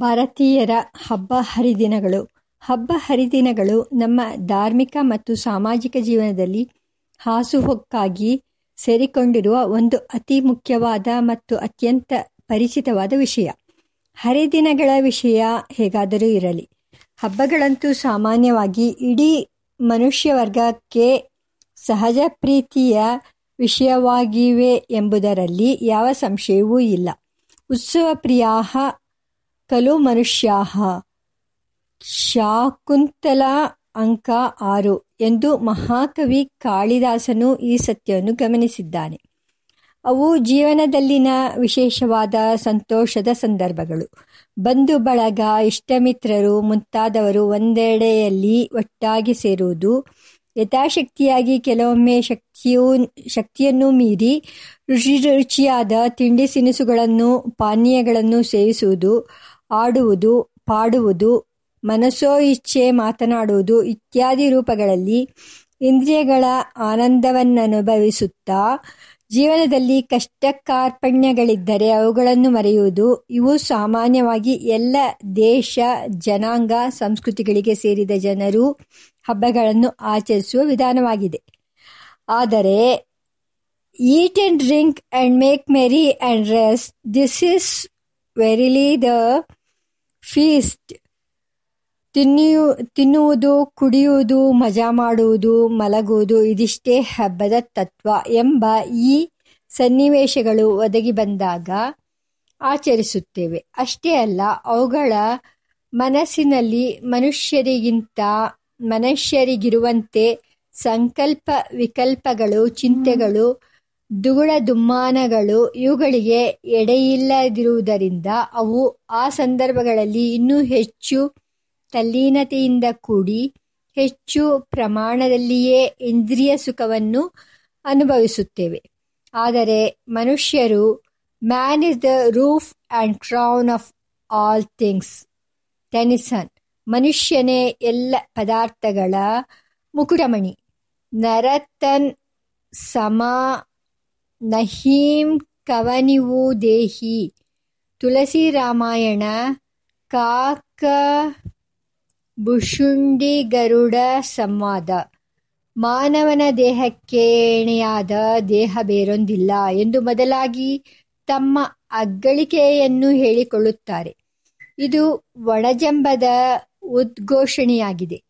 ಭಾರತೀಯರ ಹಬ್ಬ ಹರಿದಿನಗಳು. ಹಬ್ಬ ಹರಿದಿನಗಳು ನಮ್ಮ ಧಾರ್ಮಿಕ ಮತ್ತು ಸಾಮಾಜಿಕ ಜೀವನದಲ್ಲಿ ಹಾಸುಹೊಕ್ಕಾಗಿ ಸೇರಿಕೊಂಡಿರುವ ಒಂದು ಅತಿ ಮುಖ್ಯವಾದ ಮತ್ತು ಅತ್ಯಂತ ಪರಿಚಿತವಾದ ವಿಷಯ. ಹರಿದಿನಗಳ ವಿಷಯ ಹೇಗಾದರೂ ಇರಲಿ. ಹಬ್ಬಗಳಂತೂ ಸಾಮಾನ್ಯವಾಗಿ ಇಡೀ ಮನುಷ್ಯ ವರ್ಗಕ್ಕೆ ಸಹಜ ಪ್ರೀತಿಯ ವಿಷಯವಾಗಿವೆ ಎಂಬುದರಲ್ಲಿ ಯಾವ ಸಂಶಯವೂ ಇಲ್ಲ. ಖಲು ಕಲು ಮನುಷ್ಯಾ ಶಾಕುಂತಲ ಅಂಕ ಆರು ಎಂದು ಮಹಾಕವಿ ಕಾಳಿದಾಸನು ಈ ಸತ್ಯವನ್ನು ಗಮನಿಸಿದ್ದಾನೆ. ಅವು ಜೀವನದಲ್ಲಿನ ವಿಶೇಷವಾದ ಸಂತೋಷದ ಸಂದರ್ಭಗಳು. ಬಂಧು ಬಳಗ, ಇಷ್ಟಮಿತ್ರರು ಮುಂತಾದವರು ಒಂದೆಡೆಯಲ್ಲಿ ಒಟ್ಟಾಗಿ ಸೇರುವುದು ಯಥಾಶಕ್ತಿಯಾಗಿ ಕೆಲವೊಮ್ಮೆ ಶಕ್ತಿಯೂ, ಶಕ್ತಿಯನ್ನು ಮೀರಿ ರುಚಿ ರುಚಿಯಾದ ತಿಂಡಿ ತಿನಿಸುಗಳನ್ನು, ಪಾನೀಯಗಳನ್ನು ಸೇವಿಸುವುದು, ಆಡುವುದು, ಪಾಡುವುದು, ಮನಸ್ಸೋ ಇಚ್ಛೆ ಮಾತನಾಡುವುದು ಇತ್ಯಾದಿ ರೂಪಗಳಲ್ಲಿ ಇಂದ್ರಿಯಗಳ ಆನಂದವನ್ನನುಭವಿಸುತ್ತಾ ಜೀವನದಲ್ಲಿ ಕಷ್ಟ ಕಾರ್ಪಣ್ಯಗಳಿದ್ದರೆ ಅವುಗಳನ್ನು ಮರೆಯುವುದು, ಇವು ಸಾಮಾನ್ಯವಾಗಿ ಎಲ್ಲ ದೇಶ, ಜನಾಂಗ, ಸಂಸ್ಕೃತಿಗಳಿಗೆ ಸೇರಿದ ಜನರು ಹಬ್ಬಗಳನ್ನು ಆಚರಿಸುವ ವಿಧಾನವಾಗಿದೆ. ಆದರೆ eat and drink and make merry and rest this is verily the feast ತಿನ್ನಿಯು, ತಿನ್ನುವುದು, ಕುಡಿಯುವುದು, ಮಜಾ ಮಾಡುವುದು, ಮಲಗುವುದು, ಇದಿಷ್ಟೇ ಹಬ್ಬದ ತತ್ವ ಎಂಬ ಈ ಸನ್ನಿವೇಶಗಳು ಒದಗಿ ಬಂದಾಗ ಆಚರಿಸುತ್ತೇವೆ. ಅಷ್ಟೇ ಅಲ್ಲ, ಅವುಗಳ ಮನಸ್ಸಿನಲ್ಲಿ ಮನುಷ್ಯರಿಗಿಂತ ಮನುಷ್ಯರಿಗಿರುವಂತೆ ಸಂಕಲ್ಪ ವಿಕಲ್ಪಗಳು, ಚಿಂತೆಗಳು, ದುಗುಳ ದುಮ್ಮಾನಗಳು ಇವುಗಳಿಗೆ ಎಡೆಯಿಲ್ಲದಿರುವುದರಿಂದ ಅವು ಆ ಸಂದರ್ಭಗಳಲ್ಲಿ ಇನ್ನೂ ಹೆಚ್ಚು ತಲ್ಲೀನತೆಯಿಂದ ಕೂಡಿ ಹೆಚ್ಚು ಪ್ರಮಾಣದಲ್ಲಿಯೇ ಇಂದ್ರಿಯ ಸುಖವನ್ನು ಅನುಭವಿಸುತ್ತೇವೆ. ಆದರೆ ಮನುಷ್ಯರು man is the roof and crown of all things. Tennyson ಮನುಷ್ಯನೇ ಎಲ್ಲ ಪದಾರ್ಥಗಳ ಮುಕುಟಮಣಿ. ನರತನ್ ಸಮ ನಹೀಂ ಕವನಿವು ದೇಹಿ. ತುಳಸಿ ರಾಮಾಯಣ ಕಾಕ ಭುಷುಂಡಿ ಗರುಡ ಸಂವಾದ. ಮಾನವನ ದೇಹಕ್ಕೆ ಎಣೆಯಾದ ದೇಹ ಬೇರೊಂದಿಲ್ಲ ಎಂದು ಮೊದಲಾಗಿ ತಮ್ಮ ಅಗ್ಗಳಿಕೆಯನ್ನು ಹೇಳಿಕೊಳ್ಳುತ್ತಾರೆ. ಇದು ಒಣಜಂಬದ ಉದ್ಘೋಷಣೆಯಾಗಿದೆ.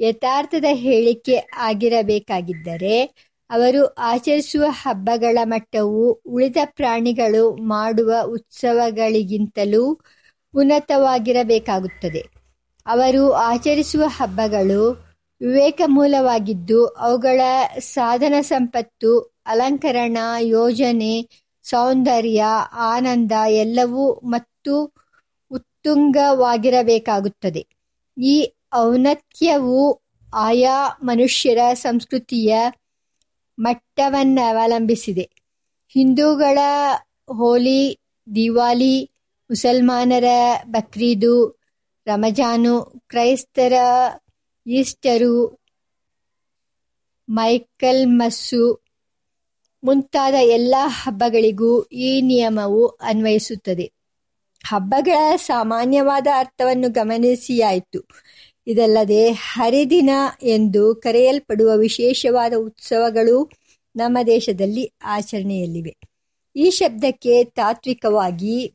ಯಥಾರ್ಥದ ಹೇಳಿಕೆ ಆಗಿರಬೇಕಾಗಿದ್ದರೆ ಅವರು ಆಚರಿಸುವ ಹಬ್ಬಗಳ ಮಟ್ಟವು ಉಳಿದ ಪ್ರಾಣಿಗಳು ಮಾಡುವ ಉತ್ಸವಗಳಿಗಿಂತಲೂ ಉನ್ನತವಾಗಿರಬೇಕಾಗುತ್ತದೆ. ಅವರು ಆಚರಿಸುವ ಹಬ್ಬಗಳು ವಿವೇಕ ಮೂಲವಾಗಿದ್ದು ಅವುಗಳ ಸಾಧನ ಸಂಪತ್ತು, ಅಲಂಕರಣ, ಯೋಜನೆ, ಸೌಂದರ್ಯ, ಆನಂದ ಎಲ್ಲವೂ ಮತ್ತು ಉತ್ತುಂಗವಾಗಿರಬೇಕಾಗುತ್ತದೆ. ಈ ಔನತ್ಯವು ಆಯಾ ಮನುಷ್ಯರ ಸಂಸ್ಕೃತಿಯ ಮಟ್ಟವನ್ನವಲಂಬಿಸಿದೆ ಹಿಂದೂಗಳ ಹೋಲಿ, ದಿವಾಲಿ, ಮುಸಲ್ಮಾನರ ಬಕ್ರೀದು, ರಮಜಾನು, ಕ್ರೈಸ್ತರ ಈಸ್ಟರು ಮೈಕಲ್ಮಸ್ಸು ಮುಂತಾದ ಎಲ್ಲ ಹಬ್ಬಗಳಿಗೂ ಈ ನಿಯಮವು ಅನ್ವಯಿಸುತ್ತದೆ. ಹಬ್ಬಗಳ ಸಾಮಾನ್ಯವಾದ ಅರ್ಥವನ್ನು ಗಮನಿಸಿಯಾಯಿತು. ಇದಲ್ಲದೆ ಹರಿದಿನ ಎಂದು ಕರೆಯಲ್ಪಡುವ ವಿಶೇಷವಾದ ಉತ್ಸವಗಳು ನಮ್ಮ ದೇಶದಲ್ಲಿ ಆಚರಣೆಯಲ್ಲಿವೆ. ಈ ಶಬ್ದಕ್ಕೆ ತಾತ್ವಿಕವಾಗಿ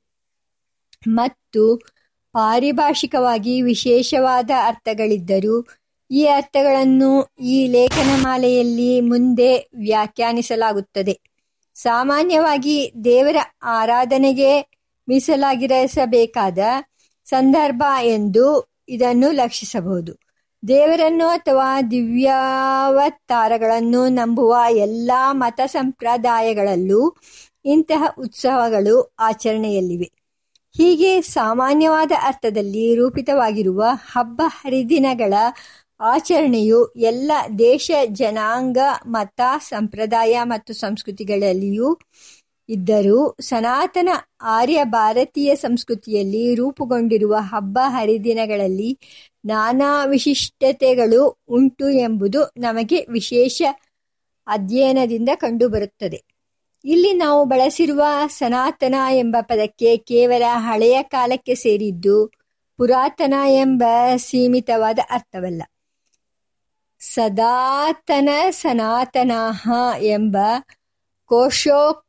ಮತ್ತು ಪಾರಿಭಾಷಿಕವಾಗಿ ವಿಶೇಷವಾದ ಅರ್ಥಗಳಿದ್ದರೂ ಈ ಅರ್ಥಗಳನ್ನು ಈ ಲೇಖನಮಾಲೆಯಲ್ಲಿ ಮುಂದೆ ವ್ಯಾಖ್ಯಾನಿಸಲಾಗುತ್ತದೆ. ಸಾಮಾನ್ಯವಾಗಿ ದೇವರ ಆರಾಧನೆಗೆ ಮೀಸಲಾಗಿರಿಸಬೇಕಾದ ಸಂದರ್ಭ ಎಂದು ಇದನ್ನು ಲಕ್ಷಿಸಬಹುದು. ದೇವರನ್ನು ಅಥವಾ ದಿವ್ಯಾವತಾರಗಳನ್ನು ನಂಬುವ ಎಲ್ಲ ಮತ ಸಂಪ್ರದಾಯಗಳಲ್ಲೂ ಇಂತಹ ಉತ್ಸವಗಳು ಆಚರಣೆಯಲ್ಲಿವೆ. ಹೀಗೆ ಸಾಮಾನ್ಯವಾದ ಅರ್ಥದಲ್ಲಿ ರೂಪಿತವಾಗಿರುವ ಹಬ್ಬ ಹರಿದಿನಗಳ ಆಚರಣೆಯು ಎಲ್ಲ ದೇಶ ಜನಾಂಗ, ಮತ, ಸಂಪ್ರದಾಯ ಮತ್ತು ಸಂಸ್ಕೃತಿಗಳಲ್ಲಿಯೂ ಇದ್ದರೂ ಸನಾತನ ಆರ್ಯ ಭಾರತೀಯ ಸಂಸ್ಕೃತಿಯಲ್ಲಿ ರೂಪುಗೊಂಡಿರುವ ಹಬ್ಬ ಹರಿದಿನಗಳಲ್ಲಿ ನಾನಾ ವಿಶಿಷ್ಟತೆಗಳು ಉಂಟು ಎಂಬುದು ನಮಗೆ ವಿಶೇಷ ಅಧ್ಯಯನದಿಂದ ಕಂಡುಬರುತ್ತದೆ. ಇಲ್ಲಿ ನಾವು ಬಳಸಿರುವ ಸನಾತನ ಎಂಬ ಪದಕ್ಕೆ ಕೇವಲ ಹಳೆಯ ಕಾಲಕ್ಕೆ ಸೇರಿದ್ದು ಪುರಾತನ ಎಂಬ ಸೀಮಿತವಾದ ಅರ್ಥವಲ್ಲ. ಸದಾತನ ಸನಾತನಃ ಎಂಬ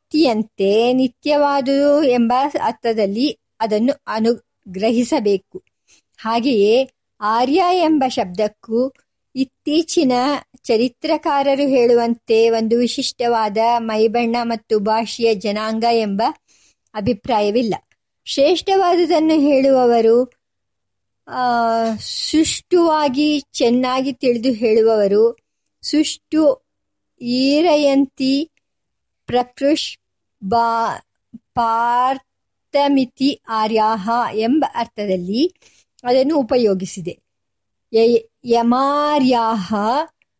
ಕೋಶೋಕ್ತಿಯಂತೆ ನಿತ್ಯವಾದುದು ಎಂಬ ಅರ್ಥದಲ್ಲಿ ಅದನ್ನು ಅನುಗ್ರಹಿಸಬೇಕು. ಹಾಗೆಯೇ ಆರ್ಯ ಎಂಬ ಶಬ್ದಕ್ಕೂ ಇತ್ತೀಚಿನ ಚರಿತ್ರಕಾರರು ಹೇಳುವಂತೆ ಒಂದು ವಿಶಿಷ್ಟವಾದ ಮೈಬಣ್ಣ ಮತ್ತು ಭಾಷೆಯ ಜನಾಂಗ ಎಂಬ ಅಭಿಪ್ರಾಯವಿಲ್ಲ. ಶ್ರೇಷ್ಠವಾದುದನ್ನು ಹೇಳುವವರು ಸುಷ್ಟುವಾಗಿ ಚೆನ್ನಾಗಿ ತಿಳಿದು ಹೇಳುವವರು ಸುಷ್ಟು ಈರಯಂತಿ ಪ್ರಕೃಷ್ ಬಾ, ಪಾರ್ಥಮಿತಿ ಆರ್ಯಾಹ ಎಂಬ ಅರ್ಥದಲ್ಲಿ ಅದನ್ನು ಉಪಯೋಗಿಸಿದೆ. ಯಮಾರ್ಯಾಹ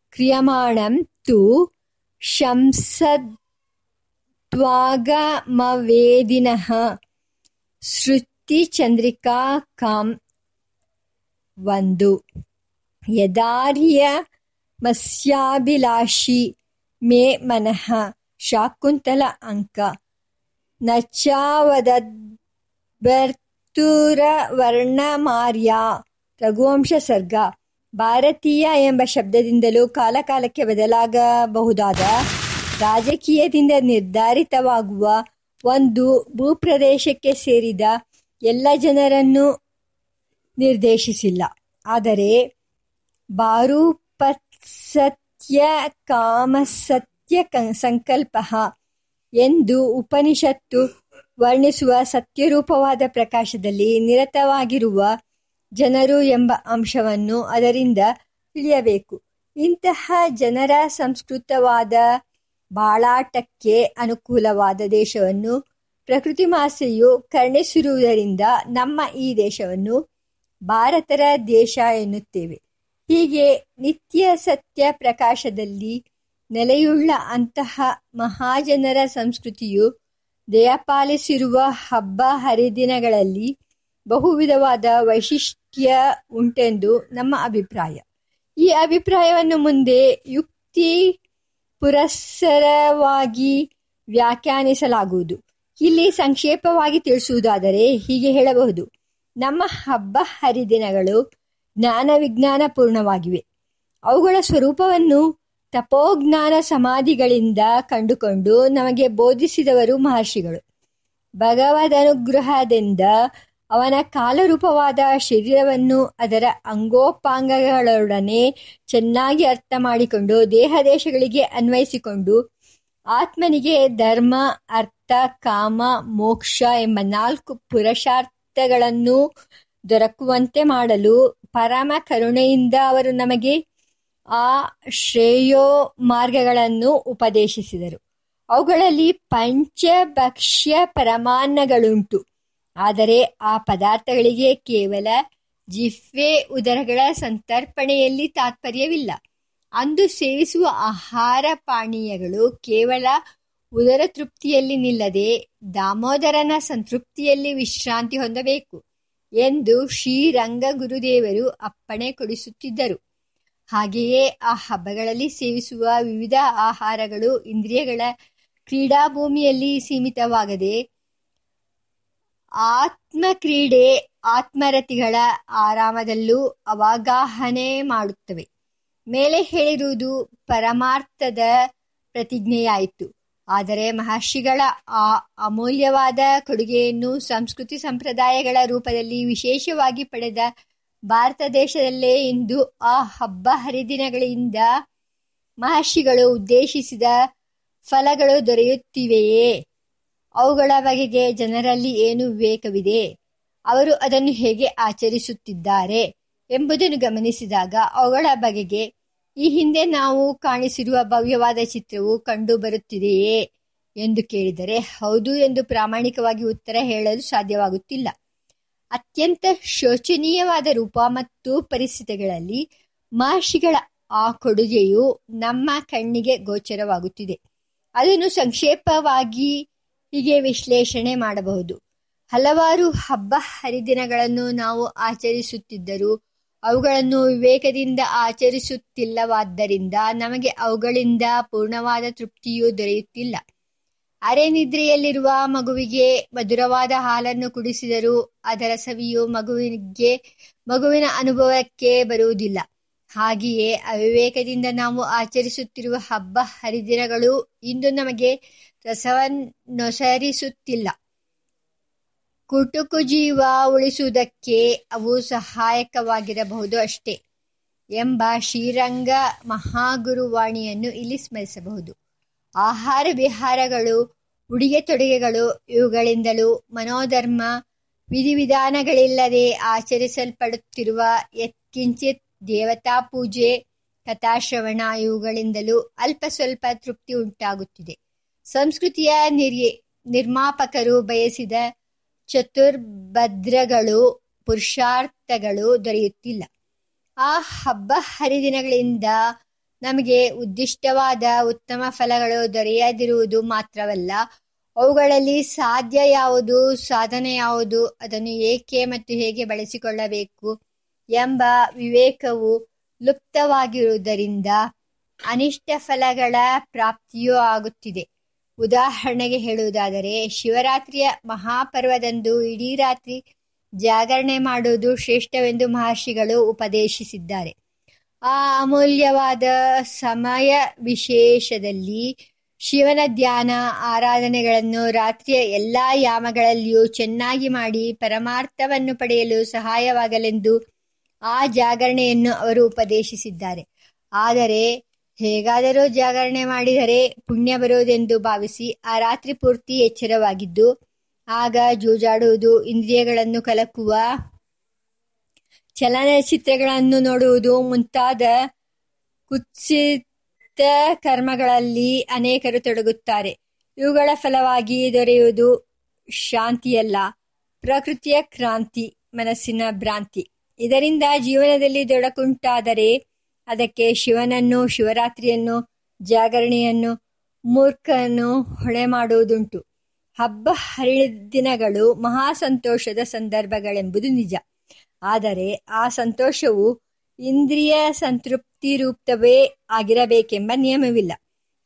ಕ್ರಿಯಮಾಣಂ ತು ಶಂಸದ್ವಾಗಮವೇದಿನಃ ಶ್ರುತಿ ಚಂದ್ರಿಕಾ ಕಾಂ ಒಂದು. ಯದಾರ್ಯ ಮಸ್ಯಾಭಿಲಾಷಿ ಮೇ ಮನಃ ಶಾಕುಂತಲ ಅಂಕ. ನಚಾವದರ್ಮರ್ಯ ರಘುವಂಶ ಸರ್ಗ. ಭಾರತೀಯ ಎಂಬ ಶಬ್ದದಿಂದಲೂ ಕಾಲಕಾಲಕ್ಕೆ ಬದಲಾಗಬಹುದಾದ ರಾಜಕೀಯದಿಂದ ನಿರ್ಧಾರಿತವಾಗುವ ಒಂದು ಭೂಪ್ರದೇಶಕ್ಕೆ ಸೇರಿದ ಎಲ್ಲ ಜನರನ್ನು ನಿರ್ದೇಶಿಸಿಲ್ಲ. ಆದರೆ ಬಾರೂಪತ್ಸತ್ಯ ಕಾಮಸತ್ಯ ಸಂಕಲ್ಪ ಎಂದು ಉಪನಿಷತ್ತು ವರ್ಣಿಸುವ ಸತ್ಯರೂಪವಾದ ಪ್ರಕಾಶದಲ್ಲಿ ನಿರತವಾಗಿರುವ ಜನರು ಎಂಬ ಅಂಶವನ್ನು ಅದರಿಂದ ತಿಳಿಯಬೇಕು. ಇಂತಹ ಜನರ ಸಂಸ್ಕೃತವಾದ ಬಾಳಾಟಕ್ಕೆ ಅನುಕೂಲವಾದ ದೇಶವನ್ನು, ಪ್ರಕೃತಿ ಮಾಸೆಯು ಕರ್ಣಿಸಿರುವುದರಿಂದ ನಮ್ಮ ಈ ದೇಶವನ್ನು ಭಾರತರ ದೇಶ ಎನ್ನುತ್ತೇವೆ. ಹೀಗೆ ನಿತ್ಯ ಸತ್ಯ ಪ್ರಕಾಶದಲ್ಲಿ ನೆಲೆಯುಳ್ಳ ಅಂತಹ ಮಹಾಜನರ ಸಂಸ್ಕೃತಿಯು ದಯಪಾಲಿಸಿರುವ ಹಬ್ಬ ಹರಿದಿನಗಳಲ್ಲಿ ಬಹುವಿಧವಾದ ವೈಶಿಷ್ಟ್ಯ ಉಂಟೆಂದು ನಮ್ಮ ಅಭಿಪ್ರಾಯ. ಈ ಅಭಿಪ್ರಾಯವನ್ನು ಮುಂದೆ ಯುಕ್ತಿ ಪುರಸ್ಸರವಾಗಿ ವ್ಯಾಖ್ಯಾನಿಸಲಾಗುವುದು. ಇಲ್ಲಿ ಸಂಕ್ಷೇಪವಾಗಿ ತಿಳಿಸುವುದಾದರೆ ಹೀಗೆ ಹೇಳಬಹುದು. ನಮ್ಮ ಹಬ್ಬ ಹರಿದಿನಗಳು ಜ್ಞಾನ ವಿಜ್ಞಾನ ಪೂರ್ಣವಾಗಿವೆ ಅವುಗಳ ಸ್ವರೂಪವನ್ನು ತಪೋಜ್ಞಾನ ಸಮಾಧಿಗಳಿಂದ ಕಂಡುಕೊಂಡು ನಮಗೆ ಬೋಧಿಸಿದವರು ಮಹರ್ಷಿಗಳು. ಭಗವದನುಗ್ರಹದಿಂದ ಅವನ ಕಾಲರೂಪವಾದ ಶರೀರವನ್ನು ಅದರ ಅಂಗೋಪಾಂಗಗಳೊಡನೆ ಚೆನ್ನಾಗಿ ಅರ್ಥ ಮಾಡಿಕೊಂಡು ದೇಹದೇಶಗಳಿಗೆ ಅನ್ವಯಿಸಿಕೊಂಡು ಆತ್ಮನಿಗೆ ಧರ್ಮ, ಅರ್ಥ, ಕಾಮ, ಮೋಕ್ಷ ಎಂಬ ನಾಲ್ಕು ಪುರುಷಾರ್ಥಗಳನ್ನು ದೊರಕುವಂತೆ ಮಾಡಲು ಪರಮ ಕರುಣೆಯಿಂದ ಅವರು ನಮಗೆ ಆ ಶ್ರೇಯೋ ಮಾರ್ಗಗಳನ್ನು ಉಪದೇಶಿಸಿದರು. ಅವುಗಳಲ್ಲಿ ಪಂಚಭಕ್ಷ್ಯ ಪರಮಾನ್ನಗಳುಂಟು. ಆದರೆ ಆ ಪದಾರ್ಥಗಳಿಗೆ ಕೇವಲ ಜಿಫ್ವೆ ಉದರಗಳ ಸಂತರ್ಪಣೆಯಲ್ಲಿ ತಾತ್ಪರ್ಯವಿಲ್ಲ. ಅಂದು ಸೇವಿಸುವ ಆಹಾರ ಪಾನೀಯಗಳು ಕೇವಲ ಉದರ ತೃಪ್ತಿಯಲ್ಲಿ ನಿಲ್ಲದೆ ದಾಮೋದರನ ಸಂತೃಪ್ತಿಯಲ್ಲಿ ವಿಶ್ರಾಂತಿ ಹೊಂದಬೇಕು ಎಂದು ಶ್ರೀರಂಗ ಗುರುದೇವರು ಅಪ್ಪಣೆ ಕೊಡಿಸುತ್ತಿದ್ದರು. ಹಾಗೆಯೇ ಆ ಹಬ್ಬಗಳಲ್ಲಿ ಸೇವಿಸುವ ವಿವಿಧ ಆಹಾರಗಳು, ಇಂದ್ರಿಯಗಳ ಕ್ರೀಡಾಭೂಮಿಯಲ್ಲಿ ಸೀಮಿತವಾಗದೆ ಆತ್ಮಕ್ರೀಡೆ, ಆತ್ಮರತಿಗಳ ಆರಾಮದಲ್ಲೂ ಅವಗಾಹನೆ ಮಾಡುತ್ತವೆ. ಮೇಲೆ ಹೇಳಿರುವುದು ಪರಮಾರ್ಥದ ಪ್ರತಿಜ್ಞೆಯಾಯಿತು. ಆದರೆ ಮಹರ್ಷಿಗಳ ಆ ಅಮೂಲ್ಯವಾದ ಕೊಡುಗೆಯನ್ನು ಸಂಸ್ಕೃತಿ ಸಂಪ್ರದಾಯಗಳ ರೂಪದಲ್ಲಿ ವಿಶೇಷವಾಗಿ ಪಡೆದ ಭಾರತ ದೇಶದಲ್ಲೇ ಇಂದು ಆ ಹಬ್ಬ ಹರಿದಿನಗಳಿಂದ ಮಹರ್ಷಿಗಳು ಉದ್ದೇಶಿಸಿದ ಫಲಗಳು ದೊರೆಯುತ್ತಿವೆಯೇ? ಅವುಗಳ ಬಗೆಗೆ ಜನರಲ್ಲಿ ಏನು ವಿವೇಕವಿದೆ? ಅವರು ಅದನ್ನು ಹೇಗೆ ಆಚರಿಸುತ್ತಿದ್ದಾರೆ ಎಂಬುದನ್ನು ಗಮನಿಸಿದಾಗ ಅವುಗಳ ಬಗೆಗೆ ಈ ಹಿಂದೆ ನಾವು ಕಾಣಿಸಿರುವ ಭವ್ಯವಾದ ಚಿತ್ರವು ಕಂಡು ಬರುತ್ತಿದೆಯೇ ಎಂದು ಕೇಳಿದರೆ, ಹೌದು ಎಂದು ಪ್ರಾಮಾಣಿಕವಾಗಿ ಉತ್ತರ ಹೇಳಲು ಸಾಧ್ಯವಾಗುತ್ತಿಲ್ಲ. ಅತ್ಯಂತ ಶೋಚನೀಯವಾದ ರೂಪ ಮತ್ತು ಪರಿಸ್ಥಿತಿಗಳಲ್ಲಿ ಮಹರ್ಷಿಗಳ ಆ ಕೊಡುಗೆಯು ನಮ್ಮ ಕಣ್ಣಿಗೆ ಗೋಚರವಾಗುತ್ತಿದೆ. ಅದನ್ನು ಸಂಕ್ಷೇಪವಾಗಿ ಹೀಗೆ ವಿಶ್ಲೇಷಣೆ ಮಾಡಬಹುದು. ಹಲವಾರು ಹಬ್ಬ ಹರಿದಿನಗಳನ್ನು ನಾವು ಆಚರಿಸುತ್ತಿದ್ದರೂ ಅವುಗಳನ್ನು ವಿವೇಕದಿಂದ ಆಚರಿಸುತ್ತಿಲ್ಲವಾದ್ದರಿಂದ ನಮಗೆ ಅವುಗಳಿಂದ ಪೂರ್ಣವಾದ ತೃಪ್ತಿಯೂ ದೊರೆಯುತ್ತಿಲ್ಲ. ಅರೆನಿದ್ರೆಯಲ್ಲಿರುವ ಮಗುವಿಗೆ ಮಧುರವಾದ ಹಾಲನ್ನು ಕುಡಿಸಿದರೂ ಅದರ ಸವಿಯು ಮಗುವಿಗೆ, ಮಗುವಿನ ಅನುಭವಕ್ಕೆ ಬರುವುದಿಲ್ಲ. ಹಾಗೆಯೇ ಅವಿವೇಕದಿಂದ ನಾವು ಆಚರಿಸುತ್ತಿರುವ ಹಬ್ಬ ಹರಿದಿನಗಳು ಇಂದು ನಮಗೆ ರಸವನ್ನೊಸರಿಸುತ್ತಿಲ್ಲ ಕುಟುಕು ಜೀವ ಉಳಿಸುವುದಕ್ಕೆ ಅವು ಸಹಾಯಕವಾಗಿರಬಹುದು ಅಷ್ಟೇ ಎಂಬ ಶ್ರೀರಂಗ ಮಹಾಗುರುವಾಣಿಯನ್ನು ಇಲ್ಲಿ ಸ್ಮರಿಸಬಹುದು. ಆಹಾರ ವಿಹಾರಗಳು, ಉಡುಗೆ ತೊಡುಗೆಗಳು, ಇವುಗಳಿಂದಲೂ ಮನೋಧರ್ಮ ವಿಧಿವಿಧಾನಗಳಿಲ್ಲದೆ ಆಚರಿಸಲ್ಪಡುತ್ತಿರುವ ಯತ್ಕಿಂಚಿತ್ ದೇವತಾ ಪೂಜೆ, ಕಥಾಶ್ರವಣ ಇವುಗಳಿಂದಲೂ ಅಲ್ಪ ಸ್ವಲ್ಪ ತೃಪ್ತಿ ಉಂಟಾಗುತ್ತಿದೆ. ಸಂಸ್ಕೃತಿಯ ನಿರ್ಯ, ನಿರ್ಮಾಪಕರು ಬಯಸಿದ ಚತುರ್ಭದ್ರಗಳು, ಪುರುಷಾರ್ಥಗಳು ದೊರೆಯುತ್ತಿಲ್ಲ. ಆ ಹಬ್ಬ ಹರಿದಿನಗಳಿಂದ ನಮಗೆ ಉದ್ದಿಷ್ಟವಾದ ಉತ್ತಮ ಫಲಗಳು ದೊರೆಯದಿರುವುದು ಮಾತ್ರವಲ್ಲ, ಅವುಗಳಲ್ಲಿ ಸಾಧ್ಯ ಯಾವುದು, ಸಾಧನೆ ಯಾವುದು, ಅದನ್ನು ಏಕೆ ಮತ್ತು ಹೇಗೆ ಬಳಸಿಕೊಳ್ಳಬೇಕು ಎಂಬ ವಿವೇಕವು ಲುಪ್ತವಾಗಿರುವುದರಿಂದ ಅನಿಷ್ಟ ಫಲಗಳ ಪ್ರಾಪ್ತಿಯೂ ಆಗುತ್ತಿದೆ. ಉದಾಹರಣೆಗೆ ಹೇಳುವುದಾದರೆ, ಶಿವರಾತ್ರಿಯ ಮಹಾಪರ್ವದಂದು ಇಡೀ ರಾತ್ರಿ ಜಾಗರಣೆ ಮಾಡುವುದು ಶ್ರೇಷ್ಠವೆಂದು ಮಹರ್ಷಿಗಳು ಉಪದೇಶಿಸಿದ್ದಾರೆ. ಆ ಅಮೂಲ್ಯವಾದ ಸಮಯ ವಿಶೇಷದಲ್ಲಿ ಶಿವನ ಧ್ಯಾನ, ಆರಾಧನೆಗಳನ್ನು ರಾತ್ರಿಯ ಎಲ್ಲ ಯಾಮಗಳಲ್ಲಿಯೂ ಚೆನ್ನಾಗಿ ಮಾಡಿ ಪರಮಾರ್ಥವನ್ನು ಪಡೆಯಲು ಸಹಾಯವಾಗಲೆಂದು ಆ ಜಾಗರಣೆಯನ್ನು ಅವರು ಉಪದೇಶಿಸಿದ್ದಾರೆ. ಆದರೆ ಹೇಗಾದರೂ ಜಾಗರಣೆ ಮಾಡಿದರೆ ಪುಣ್ಯ ಬರುವುದೆಂದು ಭಾವಿಸಿ ಆ ರಾತ್ರಿ ಪೂರ್ತಿ ಎಚ್ಚರವಾಗಿದ್ದು, ಆಗ ಜೂಜಾಡುವುದು ಇಂದ್ರಿಯಗಳನ್ನು ಕಲಕುವ ಚಲನಚಿತ್ರಗಳನ್ನು ನೋಡುವುದು ಮುಂತಾದ ಕುತ್ಸಿತ ಕರ್ಮಗಳಲ್ಲಿ ಅನೇಕರು ತೊಡಗುತ್ತಾರೆ. ಇವುಗಳ ಫಲವಾಗಿ ದೊರೆಯುವುದು ಶಾಂತಿಯಲ್ಲ, ಪ್ರಕೃತಿಯ ಕ್ರಾಂತಿ, ಮನಸ್ಸಿನ ಭ್ರಾಂತಿ. ಇದರಿಂದ ಜೀವನದಲ್ಲಿ ದೊಡಕುಂಟಾದರೆ ಅದಕ್ಕೆ ಶಿವನನ್ನು, ಶಿವರಾತ್ರಿಯನ್ನು, ಜಾಗರಣೆಯನ್ನು ಮೂರ್ಖನ್ನು ಹೊಳೆ ಮಾಡುವುದುಂಟು. ಹಬ್ಬ ಹರಿದಿನಗಳು ಮಹಾ ಸಂತೋಷದ ಸಂದರ್ಭಗಳೆಂಬುದು ನಿಜ. ಆದರೆ ಆ ಸಂತೋಷವು ಇಂದ್ರಿಯ ಸಂತೃಪ್ತಿ ರೂಪವೇ ಆಗಿರಬೇಕೆಂಬ ನಿಯಮವಿಲ್ಲ.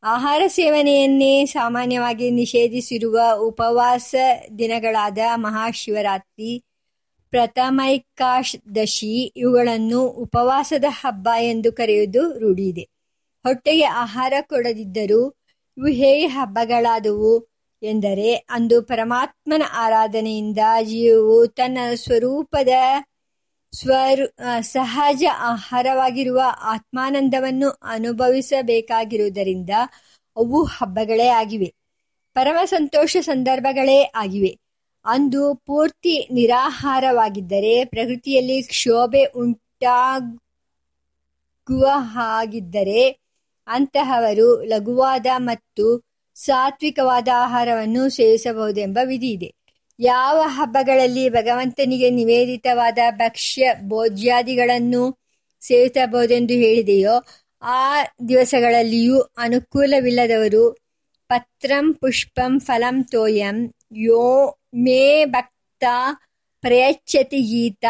ಆಹಾರ ಸೇವನೆಯನ್ನೇ ಸಾಮಾನ್ಯವಾಗಿ ನಿಷೇಧಿಸಿರುವ ಉಪವಾಸ ದಿನಗಳಾದ ಮಹಾಶಿವರಾತ್ರಿ ಪ್ರಥಮೈಕಾಶದಶಿ ಇವುಗಳನ್ನು ಉಪವಾಸದ ಹಬ್ಬ ಎಂದು ಕರೆಯುವುದು ರೂಢಿಯಿದೆ. ಹೊಟ್ಟೆಗೆ ಆಹಾರ ಕೊಡದಿದ್ದರೂ ಇವು ಹೇಗೆ ಹಬ್ಬಗಳಾದವು ಎಂದರೆ, ಅಂದು ಪರಮಾತ್ಮನ ಆರಾಧನೆಯಿಂದ ಜೀವವು ತನ್ನ ಸ್ವರೂಪದ ಸ್ವರೂ ಸಹಜ ಆಹಾರವಾಗಿರುವ ಆತ್ಮಾನಂದವನ್ನು ಅನುಭವಿಸಬೇಕಾಗಿರುವುದರಿಂದ ಅವು ಹಬ್ಬಗಳೇ ಆಗಿವೆ. ಪರಮ ಸಂತೋಷ ಸಂದರ್ಭಗಳೇ ಆಗಿವೆ. ಅಂದು ಪೂರ್ತಿ ನಿರಾಹಾರವಾಗಿದ್ದರೆ ಪ್ರಕೃತಿಯಲ್ಲಿ ಕ್ಷೋಭೆ ಉಂಟಾಗುವ ಹಾಗಿದ್ದರೆ ಅಂತಹವರು ಲಘುವಾದ ಮತ್ತು ಸಾತ್ವಿಕವಾದ ಆಹಾರವನ್ನು ಸೇವಿಸಬಹುದೆಂಬ ವಿಧಿ ಇದೆ ಯಾವ ಹಬ್ಬಗಳಲ್ಲಿ ಭಗವಂತನಿಗೆ ನಿವೇದಿತವಾದ ಭಕ್ಷ್ಯ ಭೋಜ್ಯಾದಿಗಳನ್ನು ಸೇವಿಸಬಹುದೆಂದು ಹೇಳಿದೆಯೋ ಆ ದಿವಸಗಳಲ್ಲಿಯೂ ಅನುಕೂಲವಿಲ್ಲದವರು ಪತ್ರಂ ಪುಷ್ಪಂ ಫಲಂ ತೋಯಂ, ಯೋ ಮೇ ಭಕ್ತ ಪ್ರಯಚ್ಛತಿ ಗೀತ,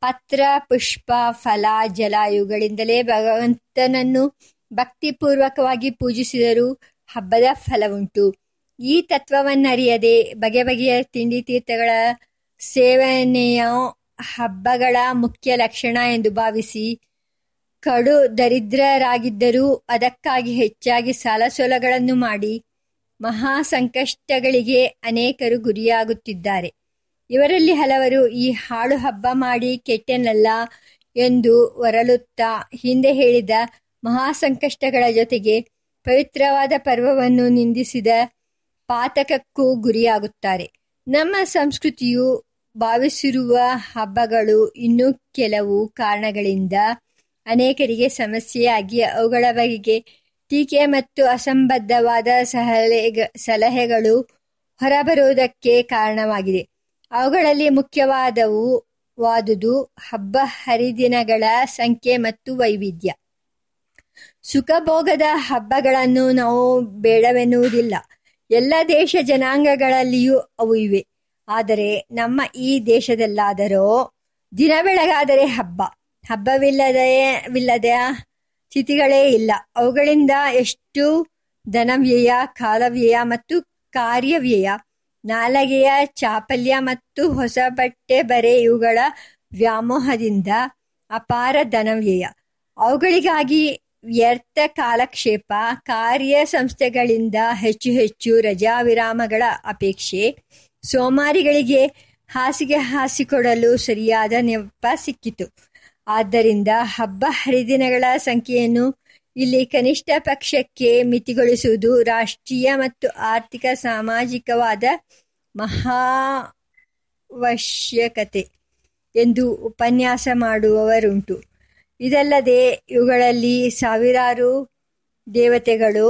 ಪತ್ರ ಪುಷ್ಪ ಫಲ ಜಲ ಇವುಗಳಿಂದಲೇ ಭಗವಂತನನ್ನು ಭಕ್ತಿಪೂರ್ವಕವಾಗಿ ಪೂಜಿಸಿದರೂ ಹಬ್ಬದ ಫಲವುಂಟು. ಈ ತತ್ವವನ್ನರಿಯದೆ ಬಗೆ ಬಗೆಯ ತಿಂಡಿ ತೀರ್ಥಗಳ ಸೇವನೆಯ ಹಬ್ಬಗಳ ಮುಖ್ಯ ಲಕ್ಷಣ ಎಂದು ಭಾವಿಸಿ ಕಡು ದರಿದ್ರರಾಗಿದ್ದರೂ ಅದಕ್ಕಾಗಿ ಹೆಚ್ಚಾಗಿ ಸಾಲಸೋಲಗಳನ್ನು ಮಾಡಿ ಮಹಾ ಸಂಕಷ್ಟಗಳಿಗೆ ಅನೇಕರು ಗುರಿಯಾಗುತ್ತಿದ್ದಾರೆ. ಇವರಲ್ಲಿ ಹಲವರು ಈ ಹಾಳು ಹಬ್ಬ ಮಾಡಿ ಕೆಟ್ಟೆನಲ್ಲ ಎಂದು ಹೊರಲುತ್ತಾ ಹಿಂದೆ ಹೇಳಿದ ಮಹಾ ಸಂಕಷ್ಟಗಳ ಜೊತೆಗೆ ಪವಿತ್ರವಾದ ಪರ್ವವನ್ನು ನಿಂದಿಸಿದ ಪಾತಕಕ್ಕೂ ಗುರಿಯಾಗುತ್ತಾರೆ. ನಮ್ಮ ಸಂಸ್ಕೃತಿಯು ಭಾವಿಸಿರುವ ಹಬ್ಬಗಳು ಇನ್ನೂ ಕೆಲವು ಕಾರಣಗಳಿಂದ ಅನೇಕರಿಗೆ ಸಮಸ್ಯೆಯಾಗಿ ಅವುಗಳ ಬಗೆಗೆ ಟೀಕೆ ಮತ್ತು ಅಸಂಬದ್ಧವಾದ ಸಲಹೆ ಸಲಹೆಗಳು ಹೊರಬರುವುದಕ್ಕೆ ಕಾರಣವಾಗಿದೆ. ಅವುಗಳಲ್ಲಿ ಮುಖ್ಯವಾದವು ವಾದುದು ಹಬ್ಬ ಹರಿದಿನಗಳ ಸಂಖ್ಯೆ ಮತ್ತು ವೈವಿಧ್ಯ. ಸುಖಭೋಗದ ಹಬ್ಬಗಳನ್ನು ನಾವು ಬೇಡವೆನ್ನುವುದಿಲ್ಲ. ಎಲ್ಲ ದೇಶ ಜನಾಂಗಗಳಲ್ಲಿಯೂ ಅವು ಇವೆ. ಆದರೆ ನಮ್ಮ ಈ ದೇಶದಲ್ಲಾದರೂ ದಿನ ಬೆಳಗಾದರೆ ಹಬ್ಬ ಹಬ್ಬವಿಲ್ಲದೆವಿಲ್ಲದ ಸ್ಥಿತಿಗಳೇ ಇಲ್ಲ. ಅವುಗಳಿಂದ ಎಷ್ಟು ಧನವ್ಯಯ, ಕಾಲವ್ಯಯ ಮತ್ತು ಕಾರ್ಯವ್ಯಯ. ನಾಲಗೆಯ ಚಾಪಲ್ಯ ಮತ್ತು ಹೊಸ ಬಟ್ಟೆ ಬರೆ ಇವುಗಳ ವ್ಯಾಮೋಹದಿಂದ ಅಪಾರ ಧನವ್ಯಯ. ಅವುಗಳಿಗಾಗಿ ವ್ಯರ್ಥ ಕಾಲಕ್ಷೇಪ ಕಾರ್ಯ ಸಂಸ್ಥೆಗಳಿಂದ ಹೆಚ್ಚು ಹೆಚ್ಚು ರಜಾ ವಿರಾಮಗಳ ಅಪೇಕ್ಷೆ, ಸೋಮಾರಿಗಳಿಗೆ ಹಾಸಿಗೆ ಹಾಸಿಕೊಡಲು ಸರಿಯಾದ ನೆಪ ಸಿಕ್ಕಿತು. ಆದ್ದರಿಂದ ಹಬ್ಬ ಹರಿದಿನಗಳ ಸಂಖ್ಯೆಯನ್ನು ಇಲ್ಲಿ ಕನಿಷ್ಠ ಪಕ್ಷಕ್ಕೆ ಮಿತಿಗೊಳಿಸುವುದು ರಾಷ್ಟ್ರೀಯ ಮತ್ತು ಆರ್ಥಿಕ ಸಾಮಾಜಿಕವಾದ ಮಹಾವಶ್ಯಕತೆ ಎಂದು ಉಪನ್ಯಾಸ ಮಾಡುವವರುಂಟು. ಇದಲ್ಲದೆ ಇವುಗಳಲ್ಲಿ ಸಾವಿರಾರು ದೇವತೆಗಳು